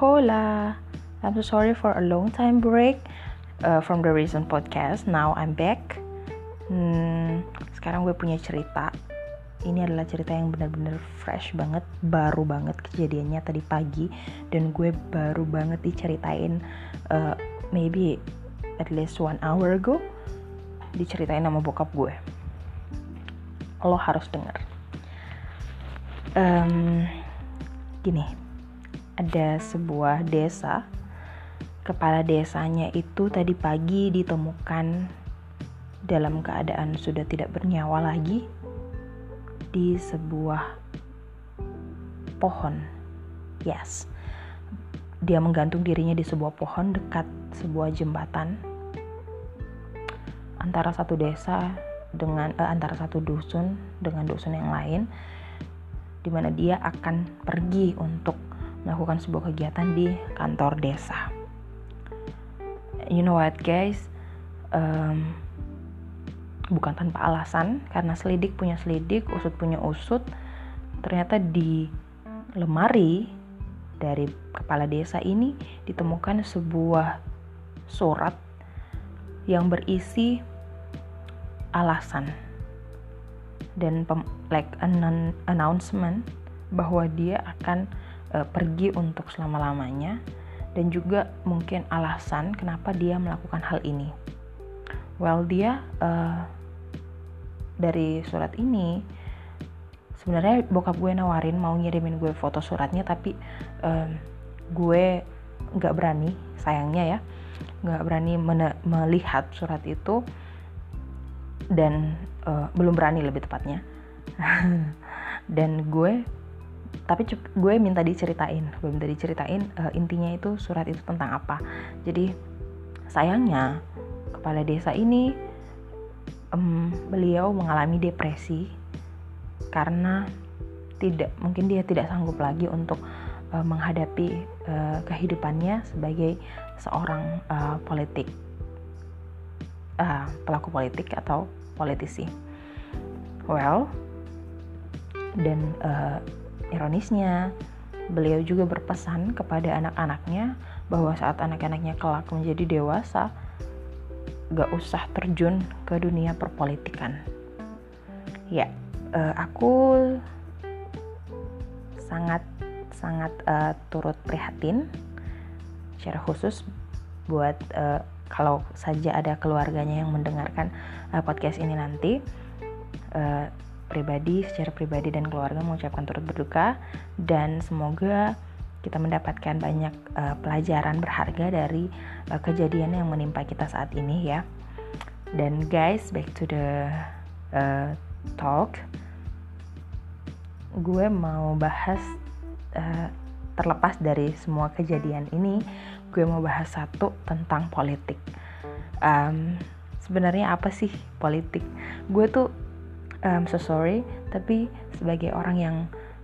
hola. I'm so sorry for a long time break uh, from the recent podcast. Now I'm back. Hmm, sekarang gue punya cerita. Ini adalah cerita yang benar-benar fresh banget, baru banget kejadiannya tadi pagi, dan gue baru banget diceritain uh, maybe at least one hour ago diceritain sama bokap gue. Lo harus denger. Um, gini, ada sebuah desa. Kepala desanya itu tadi pagi ditemukan dalam keadaan sudah tidak bernyawa lagi di sebuah pohon. Yes. Dia menggantung dirinya di sebuah pohon dekat sebuah jembatan antara satu desa dengan eh, antara satu dusun dengan dusun yang lain di mana dia akan pergi untuk melakukan sebuah kegiatan di kantor desa. You know what guys, um, bukan tanpa alasan karena selidik punya selidik, usut punya usut. Ternyata di lemari dari kepala desa ini ditemukan sebuah surat yang berisi alasan dan like an announcement bahwa dia akan uh, pergi untuk selama-lamanya dan juga mungkin alasan kenapa dia melakukan hal ini. Well, dia uh, dari surat ini sebenarnya bokap gue nawarin mau ngirimin gue foto suratnya tapi uh, gue nggak berani sayangnya ya nggak berani melihat surat itu dan uh, belum berani lebih tepatnya dan gue tapi gue minta diceritain gue minta diceritain uh, intinya itu surat itu tentang apa. Jadi sayangnya kepala desa ini um, beliau mengalami depresi karena tidak mungkin dia tidak sanggup lagi untuk uh, menghadapi uh, kehidupannya sebagai seorang uh, politik. Uh, pelaku politik atau politisi. Well dan uh, Ironisnya, beliau juga berpesan kepada anak-anaknya bahwa saat anak-anaknya kelak menjadi dewasa, gak usah terjun ke dunia perpolitikan. Ya, uh, aku sangat sangat uh, turut prihatin secara khusus buat uh, kalau saja ada keluarganya yang mendengarkan uh, podcast ini nanti uh, pribadi, secara pribadi dan keluarga mengucapkan turut berduka dan semoga kita mendapatkan banyak uh, pelajaran berharga dari uh, kejadian yang menimpa kita saat ini ya. Dan guys, back to the uh, talk. Gue mau bahas uh, terlepas dari semua kejadian ini, gue mau bahas satu tentang politik. Um, sebenarnya apa sih politik? Gue tuh I'm so sorry tapi sebagai orang yang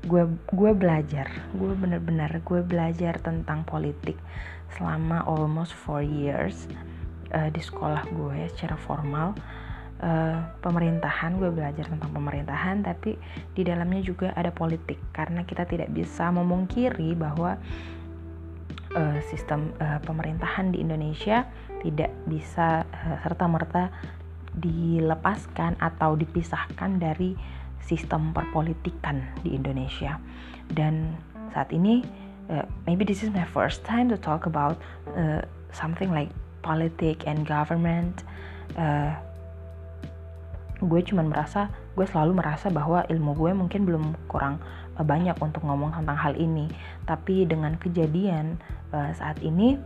gue gue belajar gue bener-bener gue belajar tentang politik selama almost four years uh, di sekolah gue secara formal. Uh, pemerintahan gue belajar tentang pemerintahan tapi di dalamnya juga ada politik. Karena kita tidak bisa memungkiri bahwa uh, sistem uh, pemerintahan di Indonesia tidak bisa uh, serta merta dilepaskan atau dipisahkan dari sistem perpolitikan di Indonesia. Dan saat ini, uh, maybe this is my first time to talk about uh, something like politik and government. Uh, gue cuma merasa, gue selalu merasa bahwa ilmu gue mungkin belum kurang banyak untuk ngomong tentang hal ini. Tapi dengan kejadian uh, saat ini,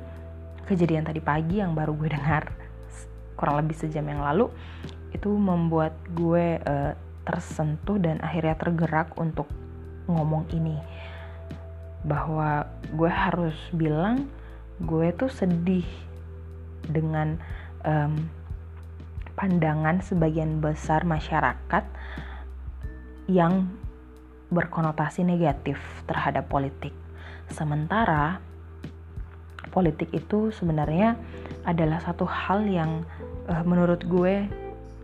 kejadian tadi pagi yang baru gue dengar kurang lebih sejam yang lalu itu membuat gue uh, tersentuh dan akhirnya tergerak untuk ngomong ini bahwa gue harus bilang gue tuh sedih dengan um, pandangan sebagian besar masyarakat yang berkonotasi negatif terhadap politik. Sementara politik itu sebenarnya adalah satu hal yang uh, menurut gue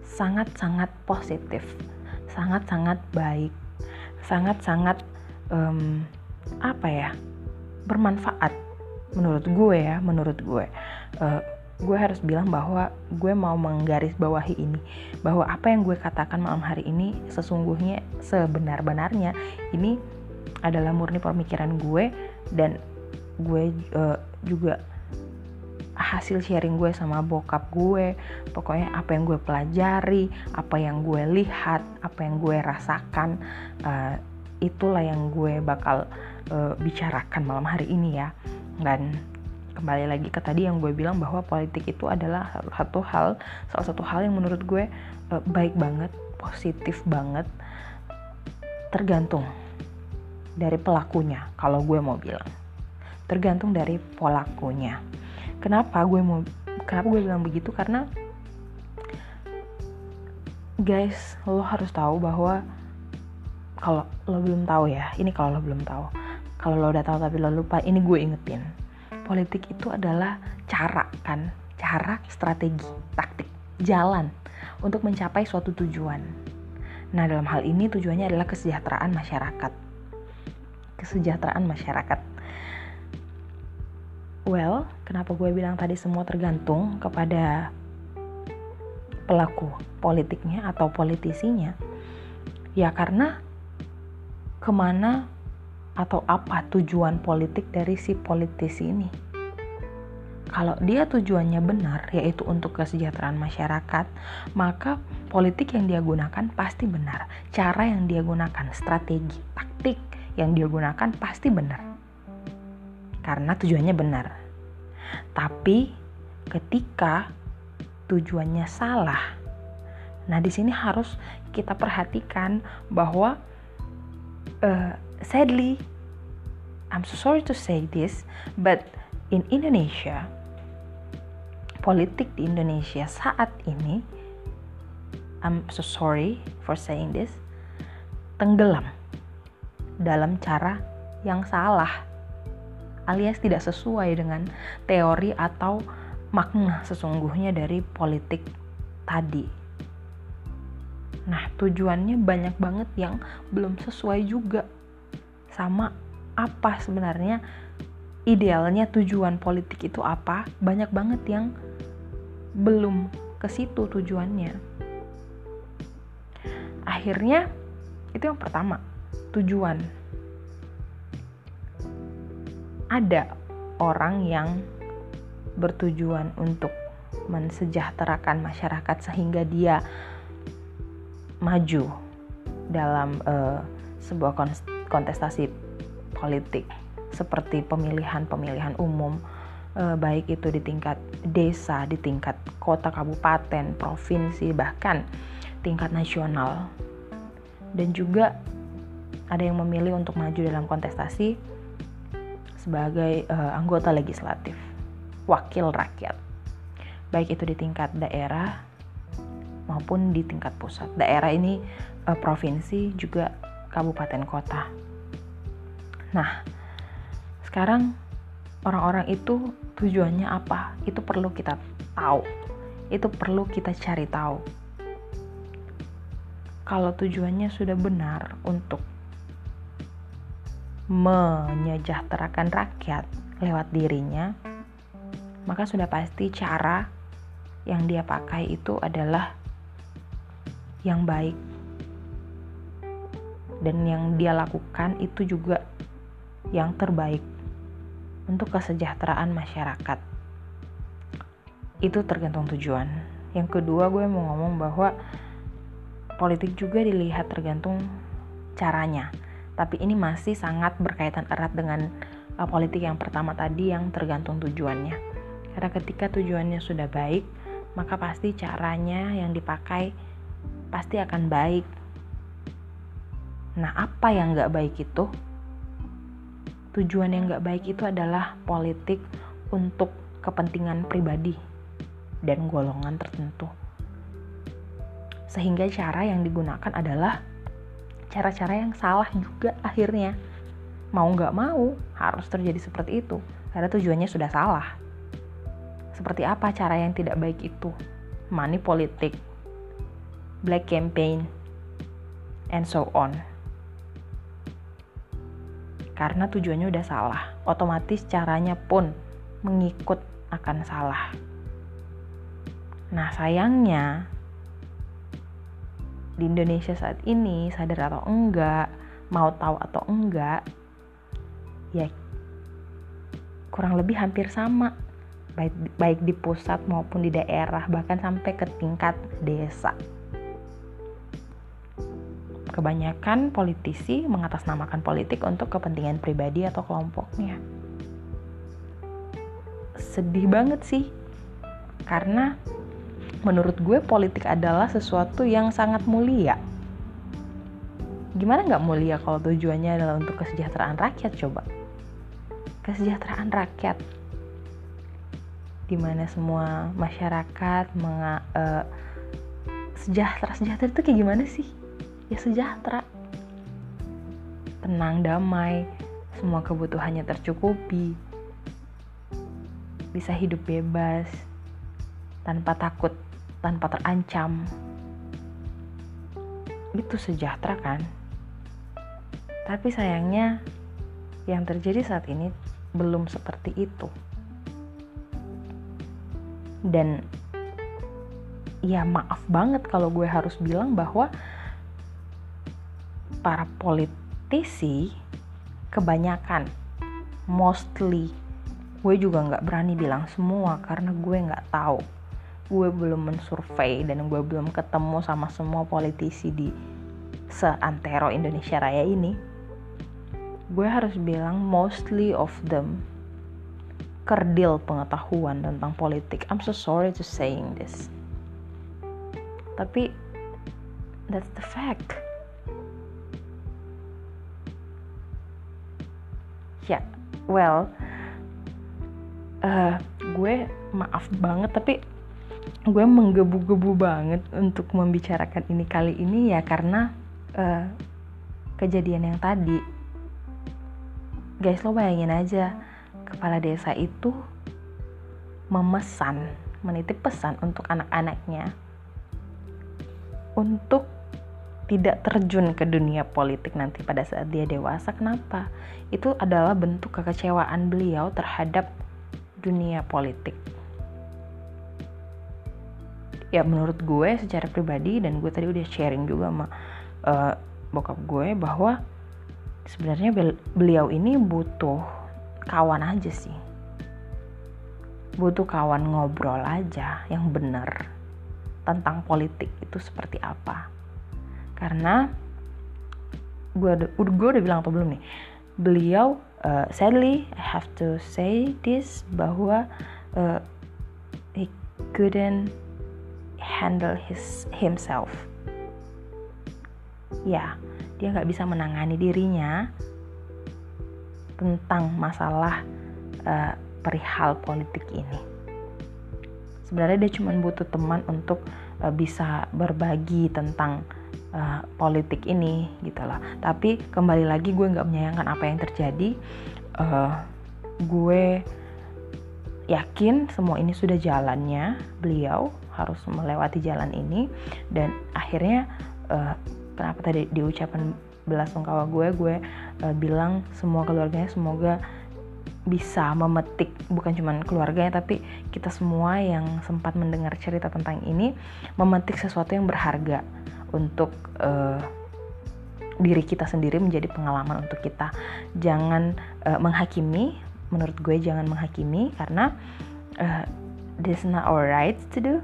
sangat-sangat positif, sangat-sangat baik, sangat-sangat um, apa ya bermanfaat menurut gue ya menurut gue. Uh, gue harus bilang bahwa gue mau menggarisbawahi ini bahwa apa yang gue katakan malam hari ini sesungguhnya sebenar-benarnya. Ini adalah murni pemikiran gue dan gue uh, juga hasil sharing gue sama bokap gue. Pokoknya apa yang gue pelajari apa yang gue lihat apa yang gue rasakan uh, itulah yang gue bakal uh, bicarakan malam hari ini ya. Dan kembali lagi ke tadi yang gue bilang bahwa politik itu adalah satu hal salah satu hal yang menurut gue uh, baik banget positif banget tergantung dari pelakunya kalau gue mau bilang. Tergantung dari pelakunya kenapa gue mau kenapa gue bilang begitu? Karena guys lo harus tahu bahwa kalau lo belum tahu ya ini kalau lo belum tahu. Kalau lo udah tahu tapi lo lupa ini gue ingetin. Politik itu adalah cara kan? Cara strategi taktik jalan untuk mencapai suatu tujuan. Nah dalam hal ini tujuannya adalah kesejahteraan masyarakat. Kesejahteraan masyarakat well kenapa gue bilang tadi semua tergantung kepada pelaku politiknya atau politisinya ya karena ke mana atau apa tujuan politik dari si politisi ini. Kalau dia tujuannya benar, yaitu untuk kesejahteraan masyarakat, maka politik yang dia gunakan pasti benar. Cara yang dia gunakan, strategi, taktik yang dia gunakan pasti benar. Karena tujuannya benar. Tapi ketika tujuannya salah, nah di sini harus kita perhatikan bahwa uh, sadly, I'm so sorry to say this, but in Indonesia, politik di Indonesia saat ini, I'm so sorry for saying this, tenggelam dalam cara yang salah alias tidak sesuai dengan teori atau makna sesungguhnya dari politik tadi. Nah, tujuannya banyak banget yang belum sesuai juga sama apa sebenarnya idealnya tujuan politik itu apa. Banyak banget yang belum ke situ tujuannya. Akhirnya itu yang pertama tujuan ada orang yang bertujuan untuk mensejahterakan masyarakat sehingga dia maju dalam uh, sebuah kontestasi politik seperti pemilihan-pemilihan umum eh, baik itu di tingkat desa, di tingkat kota, kabupaten, provinsi, bahkan tingkat nasional. Dan juga ada yang memilih untuk maju dalam kontestasi sebagai uh, anggota legislatif, wakil rakyat. Baik itu di tingkat daerah maupun di tingkat pusat. Daerah ini uh, provinsi juga kabupaten kota. Nah, sekarang orang-orang itu tujuannya apa? Itu perlu kita tahu. Itu perlu kita cari tahu. Kalau tujuannya sudah benar untuk menyejahterakan rakyat lewat dirinya, maka sudah pasti cara yang dia pakai itu adalah yang baik dan yang dia lakukan itu juga yang terbaik untuk kesejahteraan masyarakat. Itu tergantung tujuan. Yang kedua, gue mau ngomong bahwa politik juga dilihat tergantung caranya. Tapi ini masih sangat berkaitan erat dengan uh, politik yang pertama tadi yang tergantung tujuannya. Karena ketika tujuannya sudah baik, maka pasti caranya yang dipakai pasti akan baik Nah, apa yang gak baik itu? Tujuan yang gak baik itu adalah politik untuk kepentingan pribadi dan golongan tertentu. Sehingga cara yang digunakan adalah cara-cara yang salah juga akhirnya. Mau gak mau harus terjadi seperti itu karena tujuannya sudah salah. Seperti apa cara yang tidak baik itu? Money politik, black campaign, and so on. karena tujuannya udah salah otomatis caranya pun mengikut akan salah nah sayangnya di Indonesia saat ini sadar atau enggak mau tahu atau enggak ya kurang lebih hampir sama. Baik baik di pusat maupun di daerah bahkan sampai ke tingkat desa. Kebanyakan politisi mengatasnamakan politik untuk kepentingan pribadi atau kelompoknya. Sedih banget sih karena menurut gue politik adalah sesuatu yang sangat mulia. Gimana nggak mulia kalau tujuannya adalah untuk kesejahteraan rakyat coba? Kesejahteraan rakyat, di mana semua masyarakat menga, uh, sejahtera sejahtera itu kayak gimana sih? Ya sejahtera, tenang, damai, semua kebutuhannya tercukupi, bisa hidup bebas tanpa takut tanpa terancam. Itu sejahtera kan? Tapi sayangnya yang terjadi saat ini belum seperti itu. Dan ya maaf banget kalau gue harus bilang bahwa para politisi kebanyakan mostly gue juga nggak berani bilang semua karena gue nggak tahu gue belum mensurvey dan gue belum ketemu sama semua politisi di seantero Indonesia Raya ini gue harus bilang mostly of them kerdil pengetahuan tentang politik. I'm so sorry to saying this. Tapi that's the fact. Ya yeah, well uh, gue maaf banget tapi gue menggebu-gebu banget untuk membicarakan ini kali ini ya karena uh, kejadian yang tadi. Guys lo bayangin aja kepala desa itu memesan menitip pesan untuk anak-anaknya untuk tidak terjun ke dunia politik nanti pada saat dia dewasa. Kenapa? Itu adalah bentuk kekecewaan beliau terhadap dunia politik ya menurut gue secara pribadi dan gue tadi udah sharing juga sama uh, bokap gue bahwa sebenarnya beliau ini butuh kawan aja sih. Butuh kawan ngobrol aja yang bener tentang politik itu seperti apa. Karena gue udah, gue udah bilang apa belum nih? Beliau uh, sadly I have to say this bahwa uh, he couldn't handle his himself. Ya, dia nggak bisa menangani dirinya tentang masalah uh, perihal politik ini. Sebenarnya dia cuma butuh teman untuk uh, bisa berbagi tentang uh, politik ini gitu loh. Tapi kembali lagi gue nggak menyayangkan apa yang terjadi. Uh, gue yakin semua ini sudah jalannya beliau harus melewati jalan ini. Dan akhirnya uh, kenapa tadi di ucapan belasungkawa gue gue uh, bilang semua keluarganya semoga bisa memetik bukan cuma keluarganya tapi kita semua yang sempat mendengar cerita tentang ini memetik sesuatu yang berharga untuk uh, diri kita sendiri menjadi pengalaman untuk kita. Jangan uh, menghakimi menurut gue jangan menghakimi karena uh, this not our right to do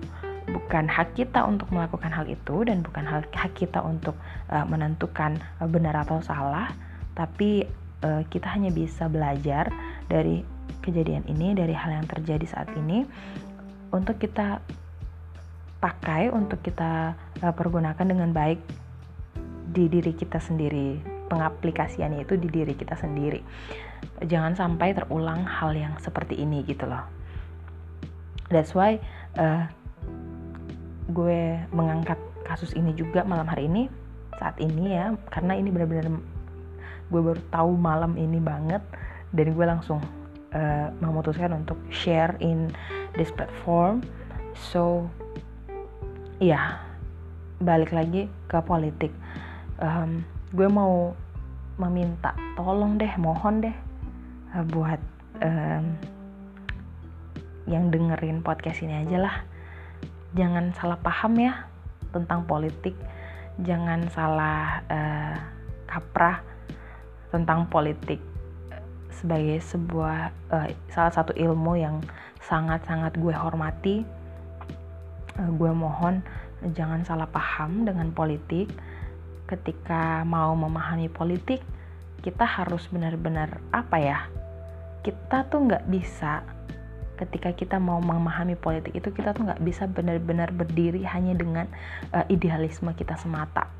bukan hak kita untuk melakukan hal itu dan bukan hak, kita untuk uh, menentukan uh, benar atau salah. Tapi uh, kita hanya bisa belajar dari kejadian ini dari hal yang terjadi saat ini untuk kita pakai untuk kita uh, pergunakan dengan baik di diri kita sendiri. Pengaplikasiannya itu di diri kita sendiri. Jangan sampai terulang hal yang seperti ini gitu loh. That's why uh, gue mengangkat kasus ini juga malam hari ini saat ini ya karena ini benar-benar gue baru tahu malam ini banget dan gue langsung uh, memutuskan untuk share in this platform. So ya balik lagi ke politik. Um, gue mau meminta tolong deh mohon deh uh, buat um, yang dengerin podcast ini aja lah jangan salah paham ya tentang politik. Jangan salah uh, kaprah tentang politik. Sebagai sebuah uh, salah satu ilmu yang sangat-sangat gue hormati uh, gue mohon jangan salah paham dengan politik. Ketika mau memahami politik kita harus benar-benar apa ya? Kita tuh nggak bisa ketika kita mau memahami politik itu kita tuh nggak bisa benar-benar berdiri hanya dengan uh, idealisme kita semata.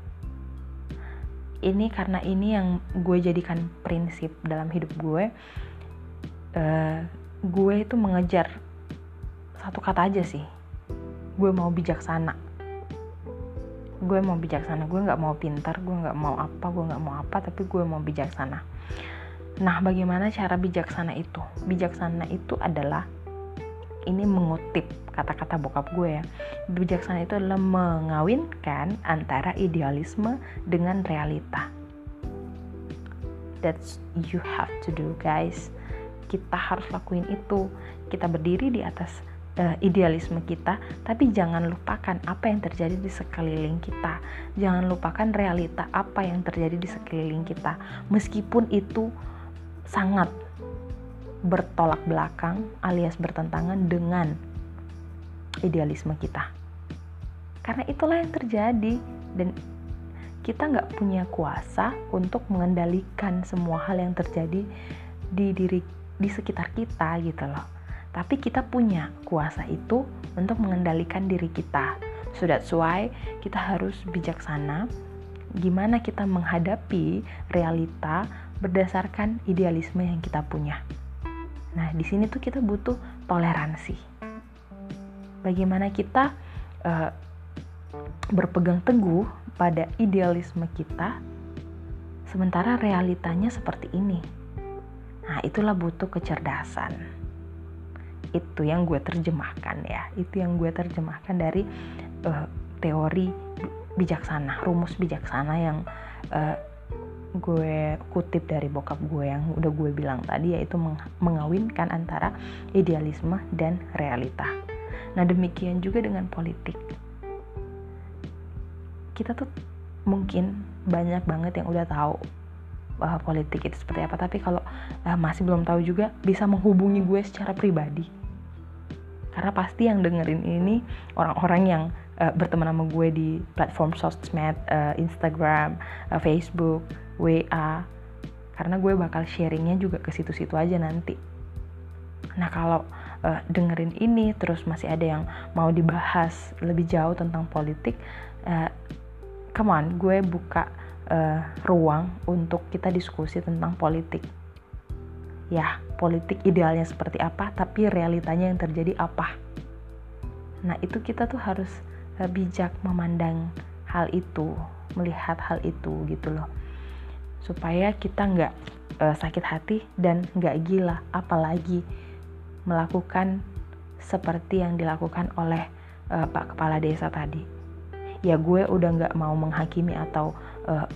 Ini karena ini yang gue jadikan prinsip dalam hidup gue uh, gue itu mengejar satu kata aja sih. Gue mau bijaksana. Gue mau bijaksana. Gue nggak mau pintar gue nggak mau apa gue nggak mau apa tapi gue mau bijaksana. Nah bagaimana cara bijaksana itu? Bijaksana itu adalah ini mengutip kata-kata bokap gue ya. Bijaksana itu adalah mengawinkan antara idealisme dengan realita. That's you have to do guys. Kita harus lakuin itu. Kita berdiri di atas uh, idealisme kita, tapi jangan lupakan apa yang terjadi di sekeliling kita. Jangan lupakan realita apa yang terjadi di sekeliling kita, meskipun itu sangat bertolak belakang alias bertentangan dengan idealisme kita. Karena itulah yang terjadi dan kita nggak punya kuasa untuk mengendalikan semua hal yang terjadi di diri di sekitar kita gitu loh tapi kita punya kuasa itu untuk mengendalikan diri kita. So why kita harus bijaksana gimana kita menghadapi realita berdasarkan idealisme yang kita punya. Nah, di sini tuh kita butuh toleransi. Bagaimana kita uh, berpegang teguh pada idealisme kita, sementara realitanya seperti ini. Nah, itulah butuh kecerdasan itu yang gue terjemahkan ya itu yang gue terjemahkan dari uh, teori bijaksana rumus bijaksana yang uh, gue kutip dari bokap gue yang udah gue bilang tadi yaitu meng mengawinkan antara idealisme dan realita. Nah demikian juga dengan politik. Kita tuh mungkin banyak banget yang udah tahu uh, politik itu seperti apa, tapi kalau uh, masih belum tahu juga bisa menghubungi gue secara pribadi karena pasti yang dengerin ini orang-orang yang uh, berteman sama gue di platform sosmed uh, Instagram uh, Facebook WA karena gue bakal sharingnya juga ke situ-situ aja nanti. Nah kalau uh, dengerin ini terus masih ada yang mau dibahas lebih jauh tentang politik uh, come on gue buka uh, ruang untuk kita diskusi tentang politik. Ya politik idealnya seperti apa tapi realitanya yang terjadi apa? Nah itu kita tuh harus uh, bijak memandang hal itu melihat hal itu gitu loh supaya kita nggak uh, sakit hati dan nggak gila apalagi melakukan seperti yang dilakukan oleh uh, Pak Kepala Desa tadi. Ya gue udah nggak mau menghakimi atau uh,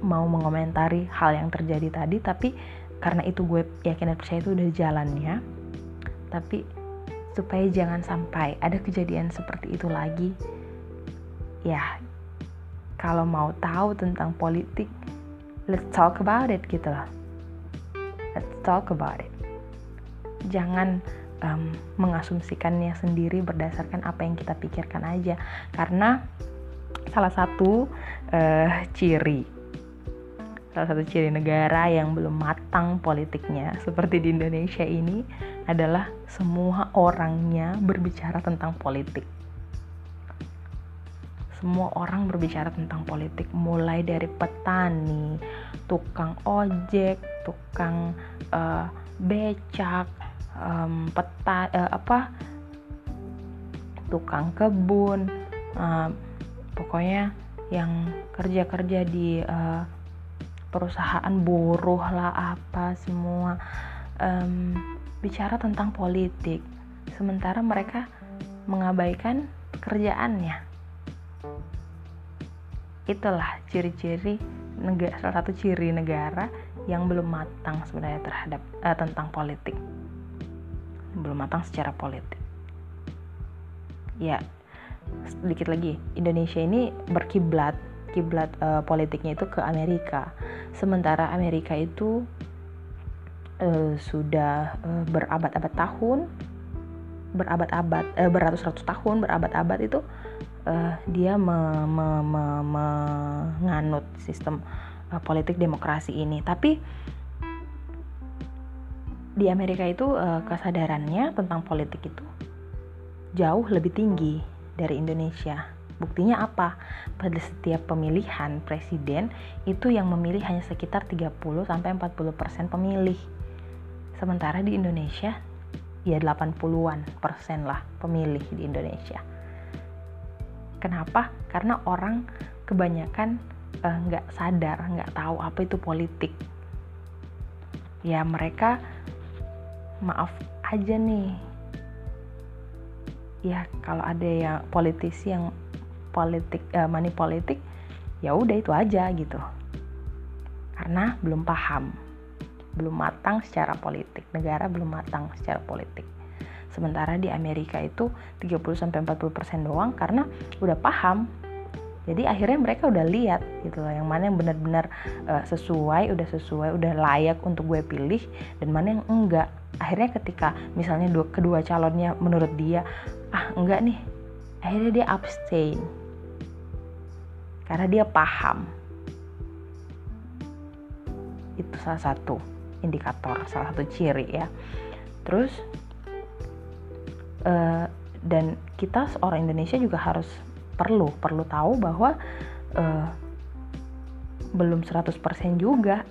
mau mengomentari hal yang terjadi tadi tapi karena itu gue yakin dan percaya itu udah jalannya tapi supaya jangan sampai ada kejadian seperti itu lagi ya kalau mau tahu tentang politik let's talk about it gitu loh let's talk about it. Jangan um, mengasumsikannya sendiri berdasarkan apa yang kita pikirkan aja. Karena salah satu uh, ciri salah satu ciri negara yang belum matang politiknya seperti di Indonesia ini adalah semua orangnya berbicara tentang politik. Semua orang berbicara tentang politik, mulai dari petani, tukang ojek, tukang uh, becak, um, peta, uh, apa, tukang kebun, uh, pokoknya yang kerja-kerja di uh, perusahaan buruh lah apa semua um, bicara tentang politik. Sementara mereka mengabaikan pekerjaannya itulah ciri-ciri negara salah satu ciri negara yang belum matang sebenarnya terhadap uh, tentang politik. Belum matang secara politik. Ya sedikit lagi. Indonesia ini berkiblat kiblat uh, politiknya itu ke Amerika. Sementara Amerika itu uh, sudah uh, berabad-abad tahun berabad-abad uh, beratus-ratus tahun berabad-abad itu uh, dia me, me, me, menganut sistem uh, politik demokrasi ini. Tapi di Amerika itu uh, kesadarannya tentang politik itu jauh lebih tinggi dari Indonesia. Buktinya apa? Pada setiap pemilihan presiden itu yang memilih hanya sekitar 30 sampai 40% pemilih. Sementara di Indonesia ya 80-an persen lah pemilih di Indonesia. Kenapa? Karena orang kebanyakan eh, nggak uh, sadar, nggak tahu apa itu politik. Ya mereka maaf aja nih. Ya kalau ada yang politisi yang politik uh, money politik, ya udah itu aja gitu. Karena belum paham, belum matang secara politik. Negara belum matang secara politik. Sementara di Amerika itu 30-40% doang karena udah paham. Jadi akhirnya mereka udah lihat gitu loh yang mana yang benar-benar uh, sesuai, udah sesuai, udah layak untuk gue pilih dan mana yang enggak. Akhirnya ketika misalnya dua, kedua calonnya menurut dia ah enggak nih, akhirnya dia abstain karena dia paham. Itu salah satu indikator, salah satu ciri ya. Terus uh, dan kita seorang Indonesia juga harus perlu perlu tahu bahwa uh, belum 100% juga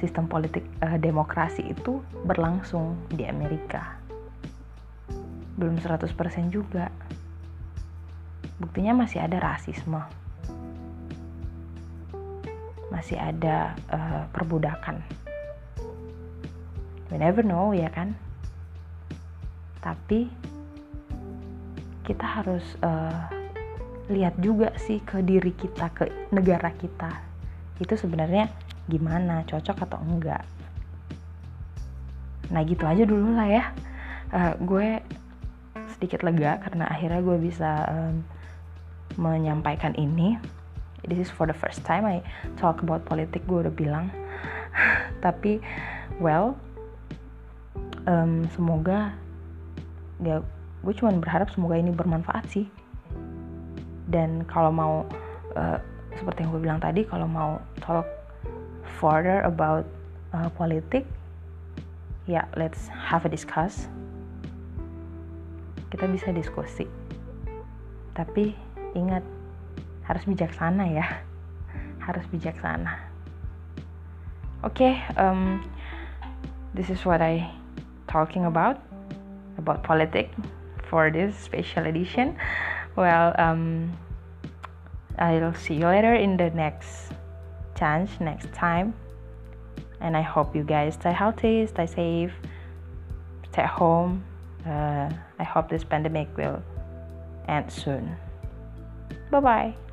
sistem politik uh, demokrasi itu berlangsung di Amerika. Belum 100% juga. Buktinya masih ada rasisme. Masih ada uh, perbudakan. We never know ya kan? Tapi kita harus uh, lihat juga sih ke diri kita ke negara kita. Itu sebenarnya gimana cocok atau enggak. Nah gitu aja dulu lah ya. Uh, gue sedikit lega karena akhirnya gue bisa um, menyampaikan ini. This is for the first time I talk about politik gue udah bilang. Tapi well um, semoga ya gue cuma berharap semoga ini bermanfaat sih. Dan kalau mau uh, seperti yang gue bilang tadi kalau mau talk further about uh, politik ya let's have a discuss. Kita bisa diskusi. Tapi ingat harus bijaksana ya. Harus bijaksana. Oke okay, um, this is what I talking about about politics for this special edition. Well, um, I'll see you later in the next chance, next time. And I hope you guys stay healthy, stay safe, stay home. Uh, I hope this pandemic will end soon. Bye bye.